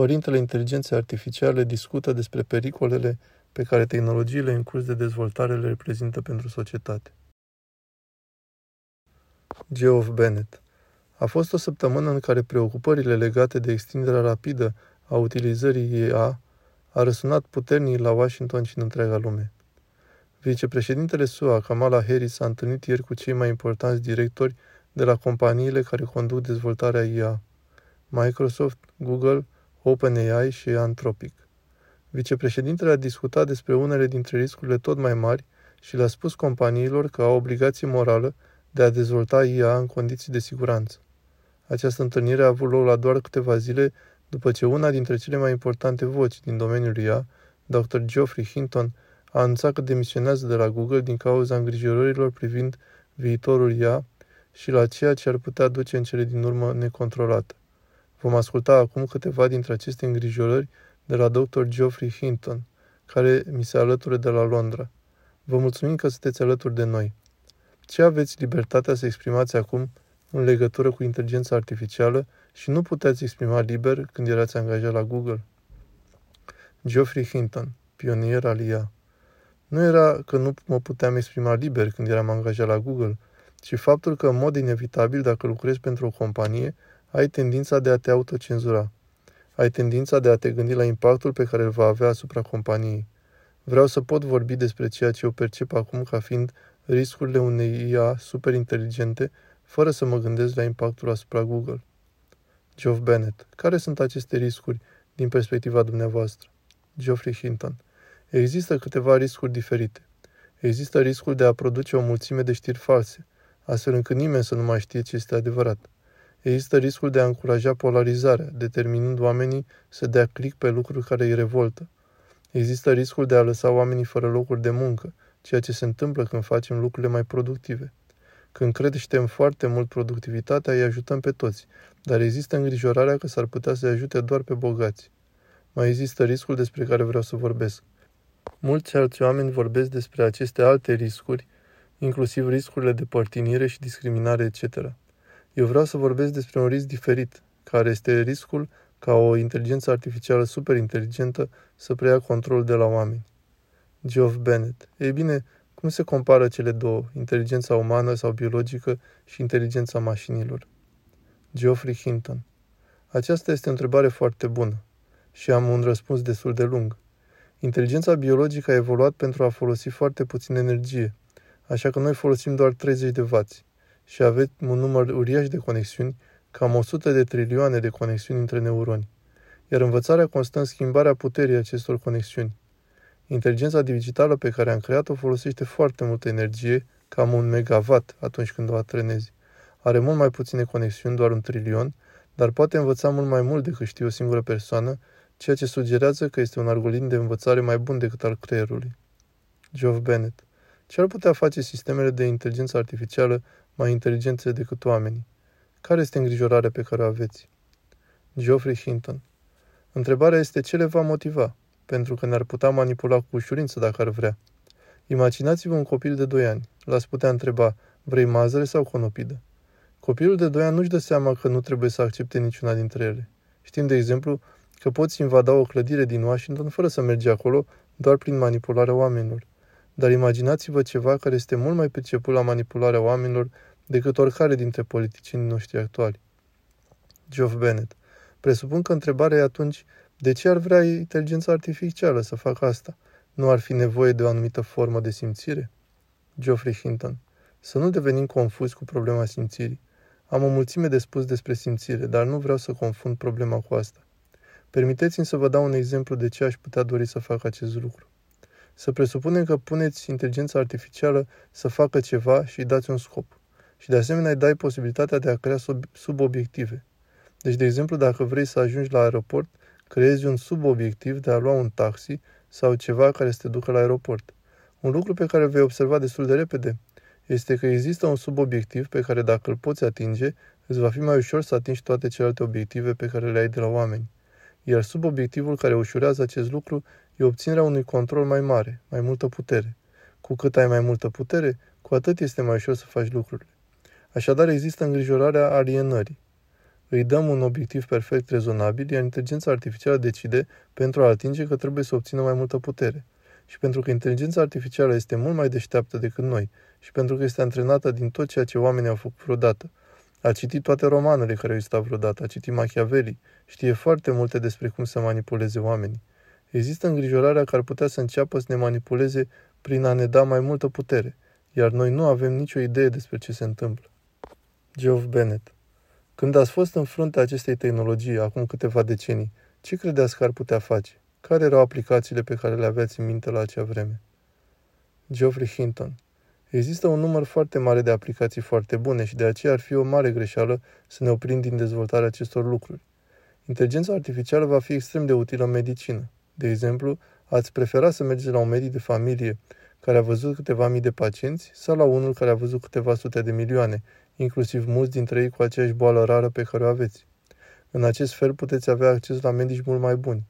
părintele inteligenței artificiale discută despre pericolele pe care tehnologiile în curs de dezvoltare le reprezintă pentru societate. Geoff Bennett A fost o săptămână în care preocupările legate de extinderea rapidă a utilizării IA a răsunat puternic la Washington și în întreaga lume. Vicepreședintele SUA, Kamala Harris, s-a întâlnit ieri cu cei mai importanți directori de la companiile care conduc dezvoltarea IA, Microsoft, Google, OpenAI și Anthropic. Vicepreședintele a discutat despre unele dintre riscurile tot mai mari și le-a spus companiilor că au obligație morală de a dezvolta IA în condiții de siguranță. Această întâlnire a avut loc la doar câteva zile după ce una dintre cele mai importante voci din domeniul IA, Dr. Geoffrey Hinton, a anunțat că demisionează de la Google din cauza îngrijorărilor privind viitorul IA și la ceea ce ar putea duce în cele din urmă necontrolată. Vom asculta acum câteva dintre aceste îngrijorări de la Dr. Geoffrey Hinton, care mi se alătură de la Londra. Vă mulțumim că sunteți alături de noi. Ce aveți libertatea să exprimați acum în legătură cu inteligența artificială și nu puteți exprima liber când erați angajat la Google? Geoffrey Hinton, pionier al IA. Nu era că nu mă puteam exprima liber când eram angajat la Google, ci faptul că, în mod inevitabil, dacă lucrezi pentru o companie, ai tendința de a te autocenzura. Ai tendința de a te gândi la impactul pe care îl va avea asupra companiei. Vreau să pot vorbi despre ceea ce eu percep acum ca fiind riscurile unei IA super inteligente, fără să mă gândesc la impactul asupra Google. Geoff Bennett. Care sunt aceste riscuri din perspectiva dumneavoastră? Geoffrey Hinton. Există câteva riscuri diferite. Există riscul de a produce o mulțime de știri false, astfel încât nimeni să nu mai știe ce este adevărat. Există riscul de a încuraja polarizarea, determinând oamenii să dea click pe lucruri care îi revoltă. Există riscul de a lăsa oamenii fără locuri de muncă, ceea ce se întâmplă când facem lucrurile mai productive. Când creștem foarte mult productivitatea, îi ajutăm pe toți, dar există îngrijorarea că s-ar putea să-i ajute doar pe bogați. Mai există riscul despre care vreau să vorbesc. Mulți alți oameni vorbesc despre aceste alte riscuri, inclusiv riscurile de părtinire și discriminare, etc. Eu vreau să vorbesc despre un risc diferit, care este riscul ca o inteligență artificială super inteligentă să preia control de la oameni. Geoff Bennett. Ei bine, cum se compară cele două, inteligența umană sau biologică și inteligența mașinilor? Geoffrey Hinton. Aceasta este o întrebare foarte bună și am un răspuns destul de lung. Inteligența biologică a evoluat pentru a folosi foarte puțin energie, așa că noi folosim doar 30 de W și aveți un număr uriaș de conexiuni, cam 100 de trilioane de conexiuni între neuroni. Iar învățarea constă în schimbarea puterii acestor conexiuni. Inteligența digitală pe care am creat-o folosește foarte multă energie, cam un megawatt atunci când o atrenezi. Are mult mai puține conexiuni, doar un trilion, dar poate învăța mult mai mult decât știe o singură persoană, ceea ce sugerează că este un algoritm de învățare mai bun decât al creierului. Geoff Bennett Ce ar putea face sistemele de inteligență artificială mai inteligente decât oamenii? Care este îngrijorarea pe care o aveți? Geoffrey Hinton Întrebarea este ce le va motiva, pentru că ne-ar putea manipula cu ușurință dacă ar vrea. Imaginați-vă un copil de 2 ani. L-ați putea întreba, vrei mazăre sau conopidă? Copilul de 2 ani nu-și dă seama că nu trebuie să accepte niciuna dintre ele. Știm, de exemplu, că poți invada o clădire din Washington fără să mergi acolo, doar prin manipularea oamenilor. Dar imaginați-vă ceva care este mult mai priceput la manipularea oamenilor decât oricare dintre politicienii noștri actuali. Geoff Bennett. Presupun că întrebarea e atunci, de ce ar vrea inteligența artificială să facă asta? Nu ar fi nevoie de o anumită formă de simțire? Geoffrey Hinton. Să nu devenim confuzi cu problema simțirii. Am o mulțime de spus despre simțire, dar nu vreau să confund problema cu asta. Permiteți-mi să vă dau un exemplu de ce aș putea dori să fac acest lucru. Să presupunem că puneți inteligența artificială să facă ceva și îi dați un scop. Și de asemenea îi dai posibilitatea de a crea sub, subobiective. Deci, de exemplu, dacă vrei să ajungi la aeroport, creezi un subobiectiv de a lua un taxi sau ceva care să te ducă la aeroport. Un lucru pe care vei observa destul de repede este că există un subobiectiv pe care dacă îl poți atinge, îți va fi mai ușor să atingi toate celelalte obiective pe care le ai de la oameni. Iar subobiectivul care ușurează acest lucru e obținerea unui control mai mare, mai multă putere. Cu cât ai mai multă putere, cu atât este mai ușor să faci lucrurile. Așadar există îngrijorarea alienării. Îi dăm un obiectiv perfect rezonabil, iar inteligența artificială decide pentru a atinge că trebuie să obțină mai multă putere. Și pentru că inteligența artificială este mult mai deșteaptă decât noi și pentru că este antrenată din tot ceea ce oamenii au făcut vreodată, a citit toate romanele care au existat vreodată, a citit Machiavelli, știe foarte multe despre cum să manipuleze oamenii. Există îngrijorarea că ar putea să înceapă să ne manipuleze prin a ne da mai multă putere, iar noi nu avem nicio idee despre ce se întâmplă. Geoff Bennett Când ați fost în fruntea acestei tehnologii acum câteva decenii, ce credeți că ar putea face? Care erau aplicațiile pe care le aveați în minte la acea vreme? Geoffrey Hinton Există un număr foarte mare de aplicații foarte bune și de aceea ar fi o mare greșeală să ne oprim din dezvoltarea acestor lucruri. Inteligența artificială va fi extrem de utilă în medicină. De exemplu, ați prefera să mergeți la un medic de familie care a văzut câteva mii de pacienți sau la unul care a văzut câteva sute de milioane, inclusiv mulți dintre ei cu aceeași boală rară pe care o aveți. În acest fel puteți avea acces la medici mult mai buni.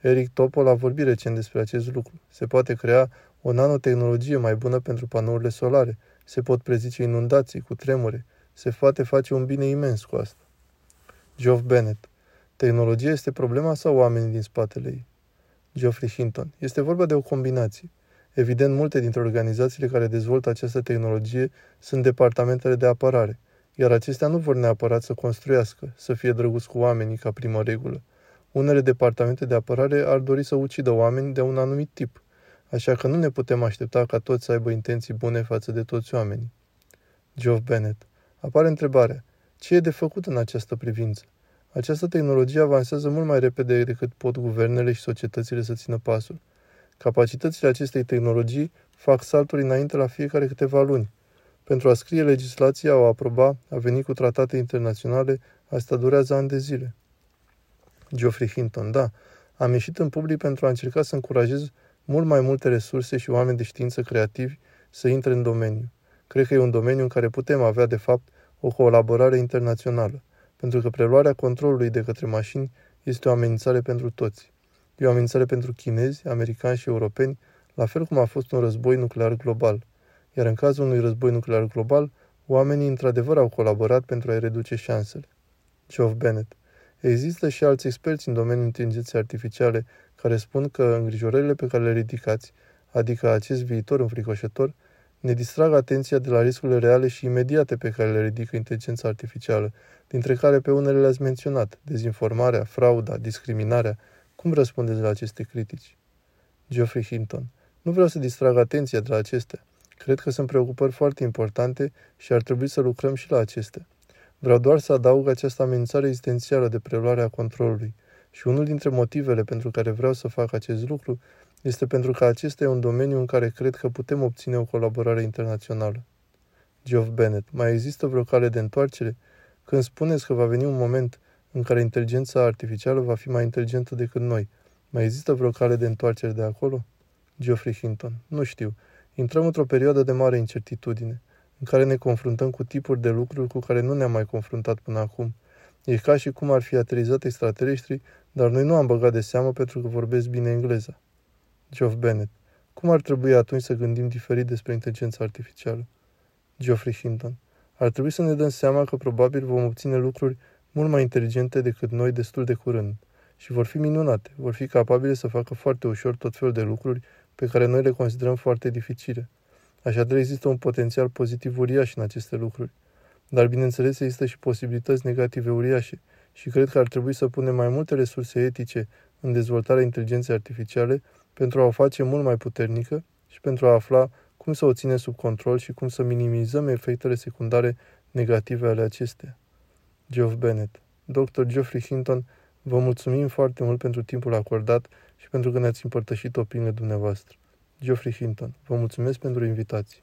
Eric Topol a vorbit recent despre acest lucru. Se poate crea o nanotehnologie mai bună pentru panourile solare. Se pot prezice inundații cu tremure. Se poate face un bine imens cu asta. Geoff Bennett. Tehnologia este problema sau oamenii din spatele ei? Geoffrey Hinton. Este vorba de o combinație. Evident, multe dintre organizațiile care dezvoltă această tehnologie sunt departamentele de apărare, iar acestea nu vor neapărat să construiască, să fie drăguți cu oamenii ca primă regulă. Unele departamente de apărare ar dori să ucidă oameni de un anumit tip, așa că nu ne putem aștepta ca toți să aibă intenții bune față de toți oamenii. Geoff Bennett. Apare întrebarea, ce e de făcut în această privință? Această tehnologie avansează mult mai repede decât pot guvernele și societățile să țină pasul. Capacitățile acestei tehnologii fac salturi înainte la fiecare câteva luni. Pentru a scrie legislația, o aproba, a venit cu tratate internaționale, asta durează ani de zile. Geoffrey Hinton, da, am ieșit în public pentru a încerca să încurajez mult mai multe resurse și oameni de știință creativi să intre în domeniu. Cred că e un domeniu în care putem avea, de fapt, o colaborare internațională, pentru că preluarea controlului de către mașini este o amenințare pentru toți. E o amenințare pentru chinezi, americani și europeni, la fel cum a fost un război nuclear global. Iar în cazul unui război nuclear global, oamenii într-adevăr au colaborat pentru a-i reduce șansele. Geoff Bennett Există și alți experți în domeniul inteligenței artificiale care spun că îngrijorările pe care le ridicați, adică acest viitor înfricoșător, ne distrag atenția de la riscurile reale și imediate pe care le ridică inteligența artificială, dintre care pe unele le-ați menționat, dezinformarea, frauda, discriminarea. Cum răspundeți la aceste critici? Geoffrey Hinton. Nu vreau să distrag atenția de la acestea. Cred că sunt preocupări foarte importante și ar trebui să lucrăm și la acestea. Vreau doar să adaug această amenințare existențială de preluare a controlului. Și unul dintre motivele pentru care vreau să fac acest lucru este pentru că acesta e un domeniu în care cred că putem obține o colaborare internațională. Geoff Bennett, mai există vreo cale de întoarcere? Când spuneți că va veni un moment în care inteligența artificială va fi mai inteligentă decât noi, mai există vreo cale de întoarcere de acolo? Geoffrey Hinton, nu știu. Intrăm într-o perioadă de mare incertitudine în care ne confruntăm cu tipuri de lucruri cu care nu ne-am mai confruntat până acum. E ca și cum ar fi aterizat extraterestri, dar noi nu am băgat de seamă pentru că vorbesc bine engleza. Geoff Bennett. Cum ar trebui atunci să gândim diferit despre inteligența artificială? Geoffrey Hinton. Ar trebui să ne dăm seama că probabil vom obține lucruri mult mai inteligente decât noi destul de curând și vor fi minunate, vor fi capabile să facă foarte ușor tot felul de lucruri pe care noi le considerăm foarte dificile. Așadar, există un potențial pozitiv uriaș în aceste lucruri. Dar, bineînțeles, există și posibilități negative uriașe și cred că ar trebui să punem mai multe resurse etice în dezvoltarea inteligenței artificiale pentru a o face mult mai puternică și pentru a afla cum să o ținem sub control și cum să minimizăm efectele secundare negative ale acesteia. Geoff Bennett Dr. Geoffrey Hinton, vă mulțumim foarte mult pentru timpul acordat și pentru că ne-ați împărtășit opiniile dumneavoastră. Geoffrey Hinton. Vă mulțumesc pentru invitație.